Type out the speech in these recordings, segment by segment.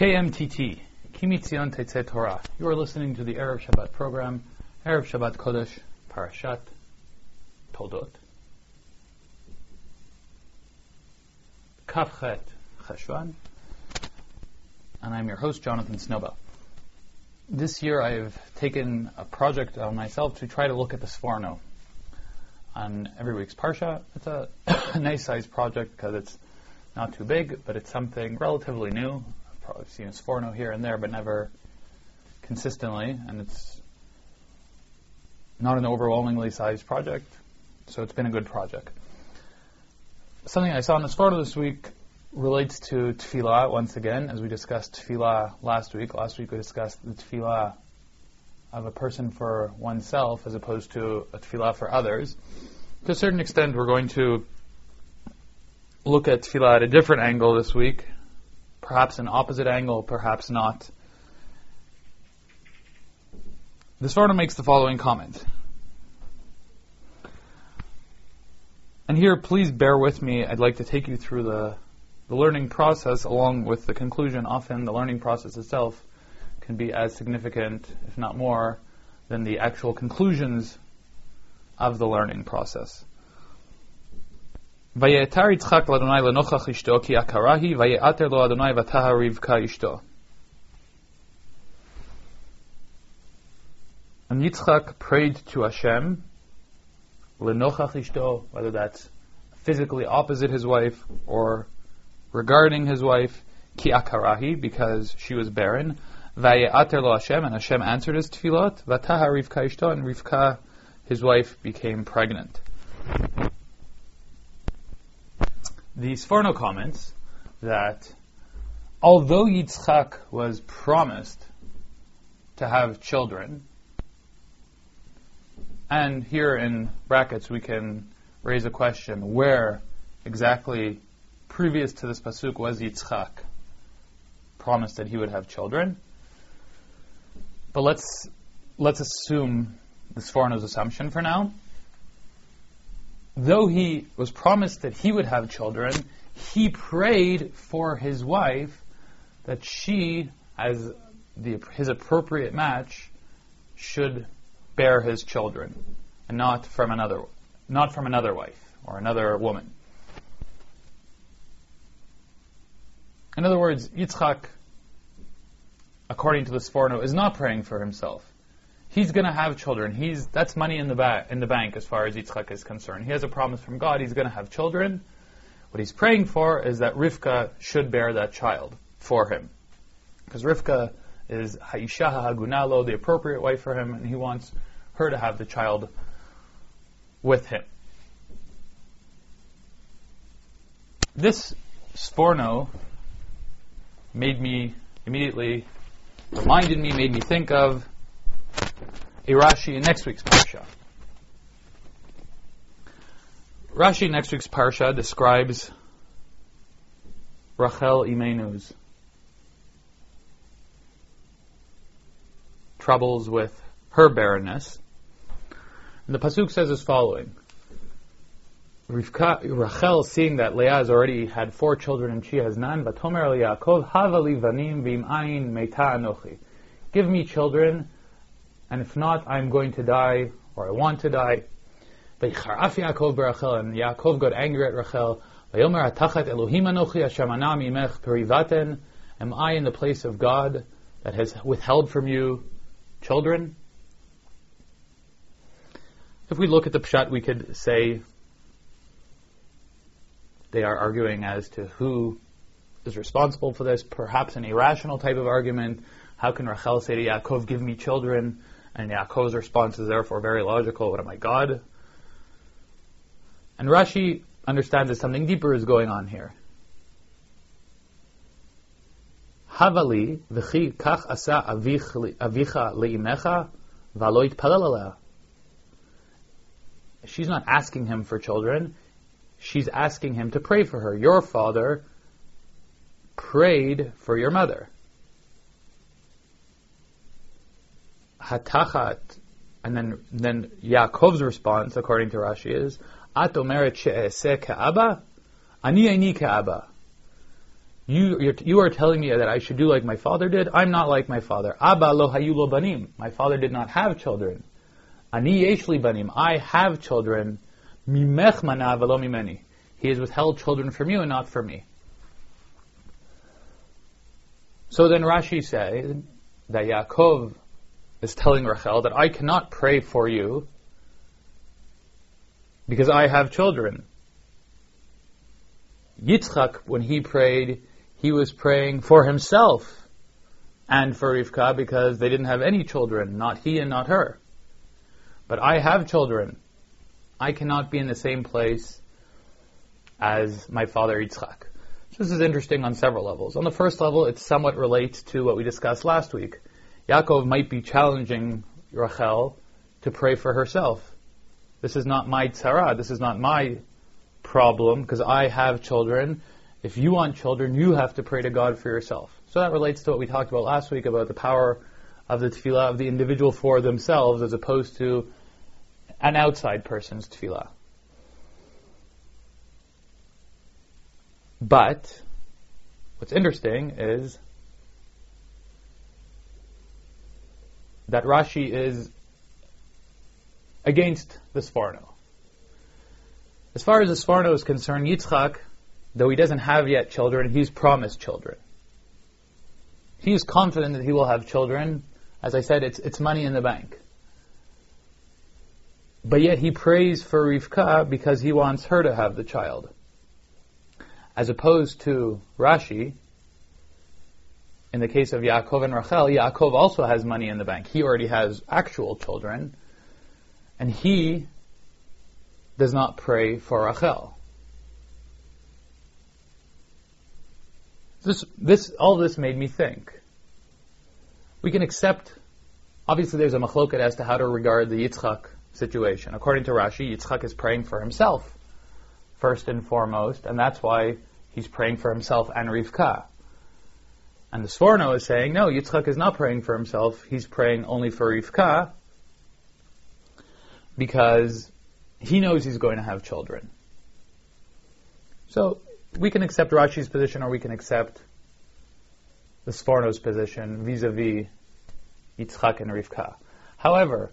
KMTT, Kimitzion Tetzet Torah. You are listening to the Erev Shabbat program, Erev Shabbat Kodesh, Parashat, Toldot. Kafchet Cheshvan, and I'm your host, Jonathan Snowbell. This year I've taken a project on myself to try to look at the Sforno on every week's Parsha. It's a nice sized project because it's not too big, but it's something relatively new. Probably seen a Sforno here and there, but never consistently, and it's not an overwhelmingly sized project, so it's been a good project. Something I saw in the Sforno this week relates to tefillah once again, as we discussed tefillah last week. Last week we discussed the tefillah of a person for oneself as opposed to a tefillah for others. To a certain extent, we're going to look at tefillah at a different angle this week, perhaps an opposite angle, perhaps not. The Sforno makes the following comment. And here, please bear with me. I'd like to take you through the the learning process, along with the conclusion, often the learning process itself can be as significant, if not more, than the actual conclusions of the learning process. ויעתר יצחק לאדוני לנוכח אשתו כי עקרה היא, ויעתר לו אדוני ותהה רבקה אשתו. And Yitzchak prayed to Hashem, lenochach ishto, whether that's physically opposite his wife or regarding his wife, ki akarahi, because she was barren. Vaye'ater lo Hashem, and Hashem answered his tefillot. Vataha Rivka ishto, and Rivka, his wife, became pregnant. The Sforno comments that although Yitzchak was promised to have children, and here in brackets we can raise a question where exactly previous to this pasuk was Yitzchak, promised that he would have children. But let's let's assume the Sforno's assumption for now. Though he was promised that he would have children, he prayed for his wife that she, as the, his appropriate match, should bear his children, and not from another, not from another wife or another woman. In other words, Yitzchak, according to the Sforno, is not praying for himself. He's going to have children. He's that's money in the ba- in the bank as far as Yitzchak is concerned. He has a promise from God. He's going to have children. What he's praying for is that Rivka should bear that child for him, because Rivka is Haisha Hagunalo, the appropriate wife for him, and he wants her to have the child with him. This Sforno made me immediately, reminded me, made me think of Rashi in next week's Parsha. Rashi in next week's Parsha describes Rachel Imenu's troubles with her barrenness. And the Pasuk says as following Rivka, Rachel, seeing that Leah has already had four children and she has none, but Tomer Yaakov, Havali Vanim Vim Meita Anochi. Give me children, and if not, I'm going to die, or I want to die. And Yaakov got angry at Rachel. Am I in the place of God that has withheld from you children? If we look at the Pshat, we could say they are arguing as to who is responsible for this, perhaps an irrational type of argument. How can Rachel say to Yaakov, give me children? And Yaakov's response is therefore very logical. What am I, God? And Rashi understands that something deeper is going on here. Havali v'chi kach asa avicha leimecha v'aloit. She's not asking him for children she's asking him to pray for her. Your father prayed for your mother. Hatachat, and then then Yaakov's response, according to Rashi, is At omeret she'eseh ka'aba, ani ani ka'aba. You, you are telling me that I should do like my father did. I'm not like my father. Abba lo hayulo banim. My father did not have children. Ani yeshli banim. I have children. Mimech mana velo mimeni. He has withheld children from you and not from me. So then Rashi says that Yaakov is telling Rachel that I cannot pray for you because I have children. Yitzchak, when he prayed, he was praying for himself and for Rivka because they didn't have any children, not he and not her. But I have children. I cannot be in the same place as my father Yitzchak. So this is interesting on several levels. On the first level, it somewhat relates to what we discussed last week. Yaakov might be challenging Rachel to pray for herself. This is not my tzara. This is not my problem because I have children if you want children, you have to pray to God for yourself. So that relates to what we talked about last week about the power of the tefillah of the individual for themselves as opposed to an outside person's tefillah. But what's interesting is that Rashi is against the Sforno. As far as the Sforno is concerned, Yitzchak Though he doesn't have yet children, he's promised children. He is confident that he will have children. As I said, it's, it's money in the bank. But yet he prays for Rivka because he wants her to have the child. As opposed to Rashi, in the case of Yaakov and Rachel, Yaakov also has money in the bank. He already has actual children, and he does not pray for Rachel. This, this, all this made me think. We can accept, obviously there's a machloket as to how to regard the Yitzchak situation. According to Rashi, Yitzchak is praying for himself, first and foremost, and that's why he's praying for himself and Rivka. And the Sforno is saying, no, Yitzchak is not praying for himself, he's praying only for Rivka, because he knows he's going to have children. So we can accept Rashi's position or we can accept the Sforno's position vis-a-vis Yitzchak and Rivka. However,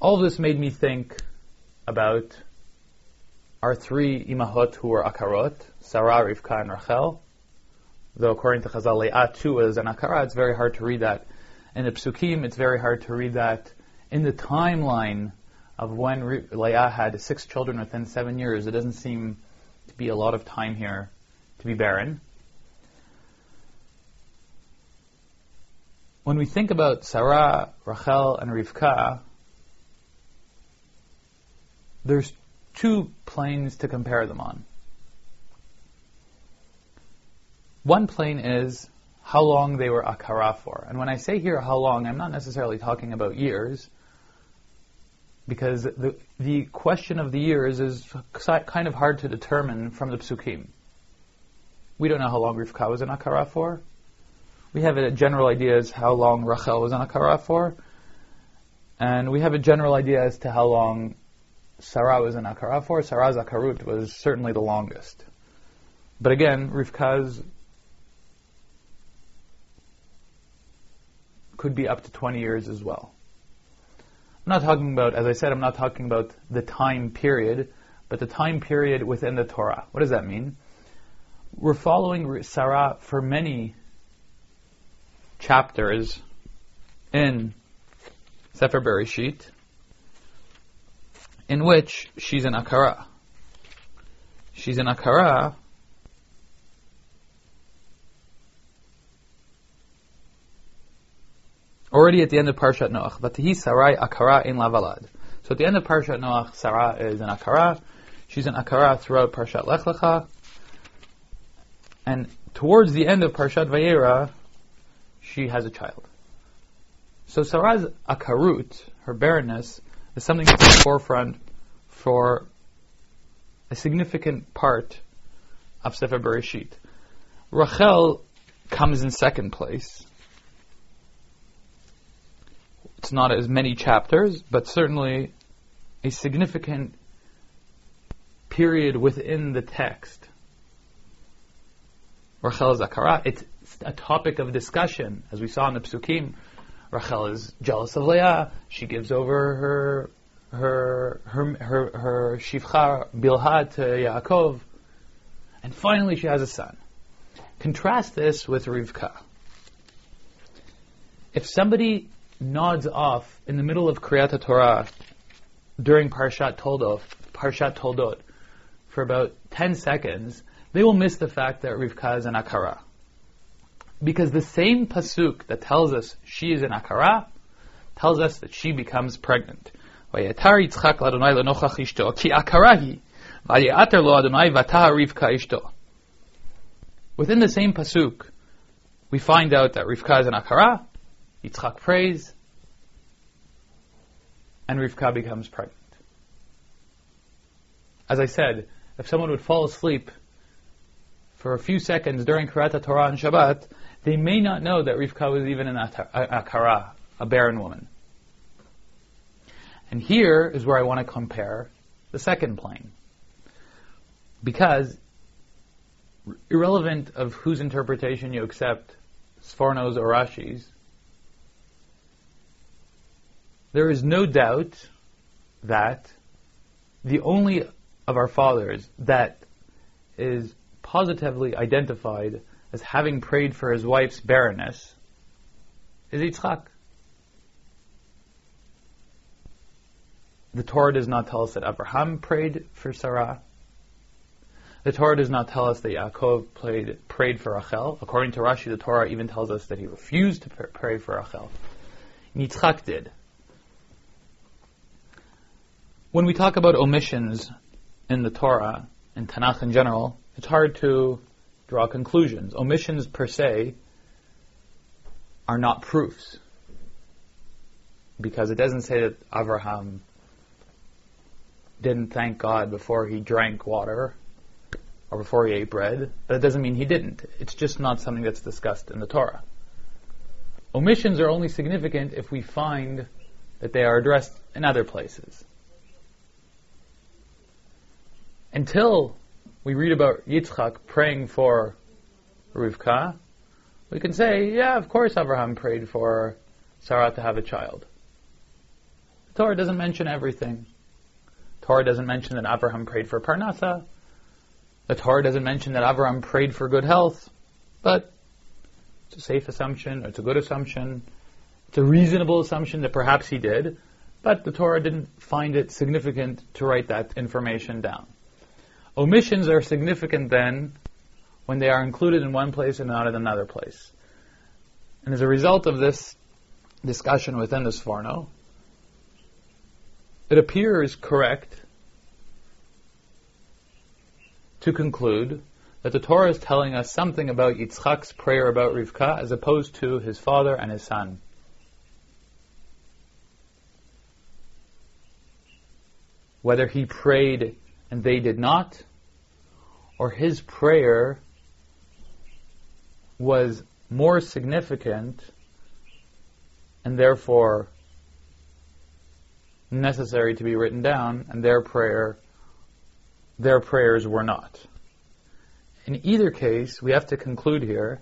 all this made me think about our three imahot who were akarot, Sarah, Rivka, and Rachel. Though according to Chazal, Leah too is an akara, it's very hard to read that. In the psukim, it's very hard to read that in the timeline of when Leah had six children within seven years. It doesn't seem to be a lot of time here to be barren. When we think about Sarah, Rachel, and Rivka, there's two planes to compare them on. One plane is how long they were akara for. And when I say here how long, I'm not necessarily talking about years because the, the question of the years is kind of hard to determine from the psukim. We don't know how long Rivka was in Akara for. We have a general idea as how long Rachel was in Akara for. And we have a general idea as to how long Sarah was in Akara for. Sarah's Akarut was certainly the longest. But again, Rivka's could be up to 20 years as well. I'm not talking about, as I said, I'm not talking about the time period, but the time period within the Torah. What does that mean? We're following Sarah for many chapters in Sefer Bereshit, in which she's an Akara. She's an Akara already at the end of Parshat Noach. Vatihi Sarai Akara in Lavalad. So at the end of Parshat Noach, Sarah is an Akara. She's an Akara throughout Parshat Lech Lecha. And towards the end of Parshat Vayera, she has a child. So Sarah's Akarut, her barrenness, is something that's in the forefront for a significant part of Sefer Bereshit. Rachel comes in second place it's not as many chapters, but certainly a significant period within the text. Rachel is Akara. It's a topic of discussion, as we saw in the Psukim. Rachel is jealous of Leah. She gives over her her her her, her shivcha bilha to Yaakov, and finally she has a son. Contrast this with Rivka. If somebody nods off in the middle of Kriyat Torah during Parshat Toldot, Parshat Toldot for about 10 seconds, they will miss the fact that Rivka is an Akara. Because the same Pasuk that tells us she is an Akara tells us that she becomes pregnant. Within the same Pasuk, we find out that Rivka is an Akara, Yitzchak prays, and Rivka becomes pregnant. As I said, if someone would fall asleep for a few seconds during Kriyat Torah on Shabbat, they may not know that Rivka was even an akara, a barren woman. And here is where I want to compare the second plane. Because, irrelevant of whose interpretation you accept, Sforno's or Rashi's, there is no doubt that the only of our fathers that is positively identified as having prayed for his wife's barrenness is Yitzchak. The Torah does not tell us that Abraham prayed for Sarah. The Torah does not tell us that Yaakov prayed, prayed for Rachel. According to Rashi, the Torah even tells us that he refused to pray for Rachel. Yitzchak did. When we talk about omissions in the Torah, and Tanakh in general, it's hard to draw conclusions. Omissions per se are not proofs. Because it doesn't say that Abraham didn't thank God before he drank water or before he ate bread, but it doesn't mean he didn't. It's just not something that's discussed in the Torah. Omissions are only significant if we find that they are addressed in other places. Until we read about Yitzchak praying for Rivka, we can say, yeah, of course Abraham prayed for Sarah to have a child. The Torah doesn't mention everything. The Torah doesn't mention that Abraham prayed for Parnasa. The Torah doesn't mention that Abraham prayed for good health. But it's a safe assumption, it's a good assumption, it's a reasonable assumption that perhaps he did, but the Torah didn't find it significant to write that information down. Omissions are significant then when they are included in one place and not in another place. And as a result of this discussion within the Sforno, it appears correct to conclude that the Torah is telling us something about Yitzchak's prayer about Rivka as opposed to his father and his son. Whether he prayed and they did not, or his prayer was more significant and therefore necessary to be written down, and their prayer, their prayers were not. In either case, we have to conclude here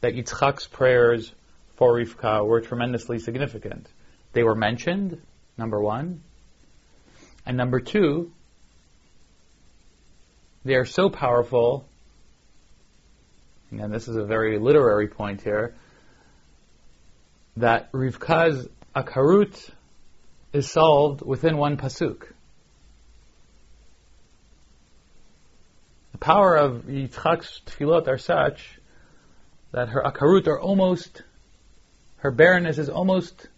that Yitzchak's prayers for Rivka were tremendously significant. They were mentioned, number one, and number two, they are so powerful. And this is a very literary point here. That Rivka's akarut is solved within one pasuk. The power of Yitzchak's tefillot are such that her akarut are almost, her barrenness is almost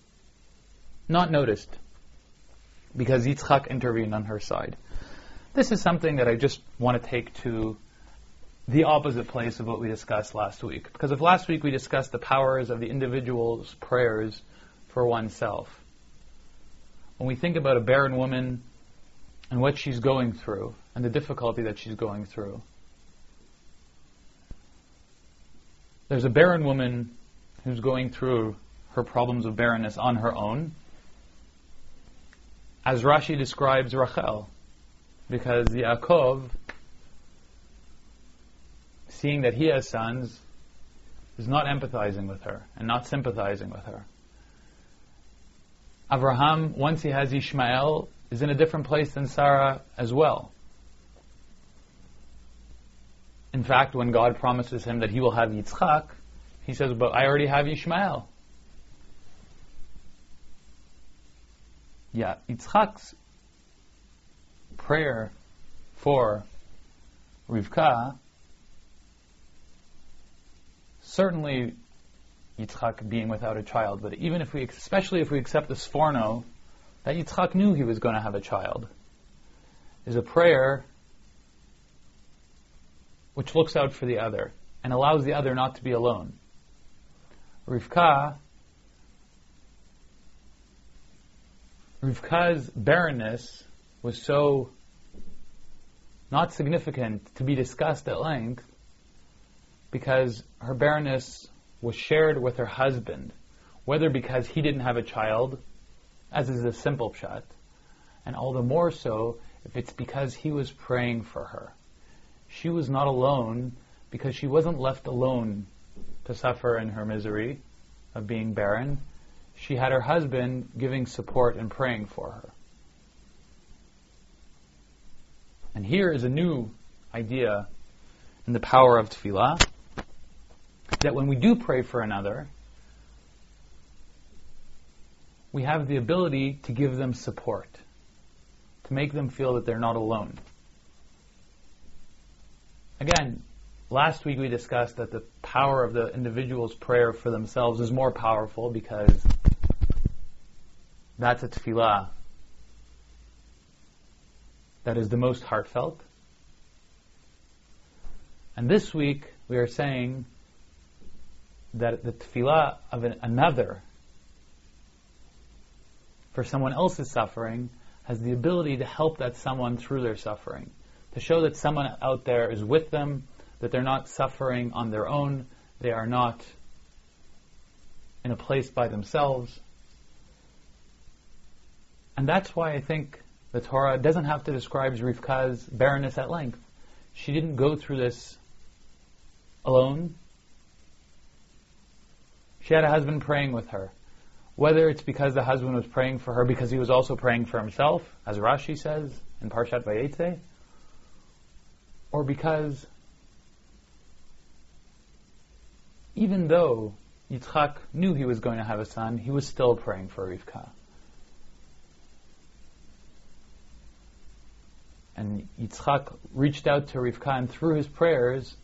not noticed because Yitzchak intervened on her side. This is something that I just want to take to the opposite place of what we discussed last week. Because if last week we discussed the powers of the individual's prayers for oneself, when we think about a barren woman and what she's going through and the difficulty that she's going through. There's a barren woman who's going through her problems of barrenness on her own, as Rashi describes Rachel, because the Yaakov seeing that he has sons, is not empathizing with her and not sympathizing with her. Abraham, once he has Ishmael, is in a different place than Sarah as well. In fact, when God promises him that he will have Yitzchak, he says, But I already have Ishmael. Yeah, Yitzchak's prayer for Rivka certainly Yitzchak being without a child, but even if we, especially if we accept the Sforno, that Yitzchak knew he was going to have a child, is a prayer which looks out for the other and allows the other not to be alone. Rivka, Rivka's barrenness was so not significant to be discussed at length because her barrenness was shared with her husband, whether because he didn't have a child, as is a simple pshat, and all the more so if it's because he was praying for her. She was not alone because she wasn't left alone to suffer in her misery of being barren. She had her husband giving support and praying for her. And here is a new idea in the power of tefillah that when we do pray for another, we have the ability to give them support, to make them feel that they're not alone. Again, last week we discussed that the power of the individual's prayer for themselves is more powerful because that's a tefillah that is the most heartfelt. And this week we are saying that the tefillah of an, another for someone else's suffering has the ability to help that someone through their suffering, to show that someone out there is with them, that they're not suffering on their own, they are not in a place by themselves. And that's why I think the Torah doesn't have to describe Rivka's barrenness at length. She didn't go through this alone. She had a husband praying with her. Whether it's because the husband was praying for her because he was also praying for himself, as Rashi says in Parshat Vayetze, or because even though Yitzchak knew he was going to have a son, he was still praying for Rivka. And Yitzchak reached out to Rivka and through his prayers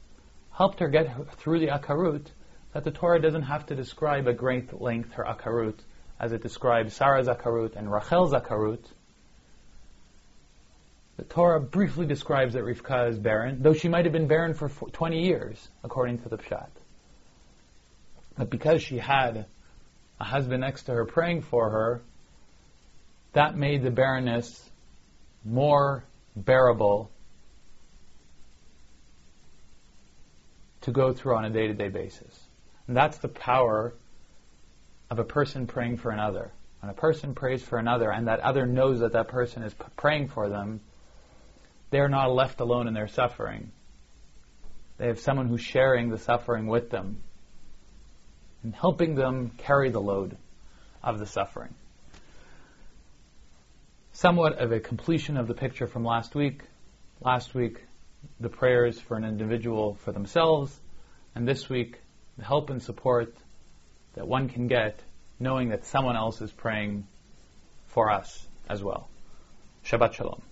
helped her get through the Akarut that the Torah doesn't have to describe at great length her akarut, as it describes Sarah's akarut and Rachel's akarut. The Torah briefly describes that Rivka is barren, though she might have been barren for 20 years, according to the Pshat. But because she had a husband next to her praying for her, that made the barrenness more bearable to go through on a day to day basis. And that's the power of a person praying for another. When a person prays for another and that other knows that that person is p- praying for them, they are not left alone in their suffering. They have someone who's sharing the suffering with them and helping them carry the load of the suffering. Somewhat of a completion of the picture from last week. Last week, the prayers for an individual for themselves, and this week, the help and support that one can get knowing that someone else is praying for us as well. Shabbat Shalom.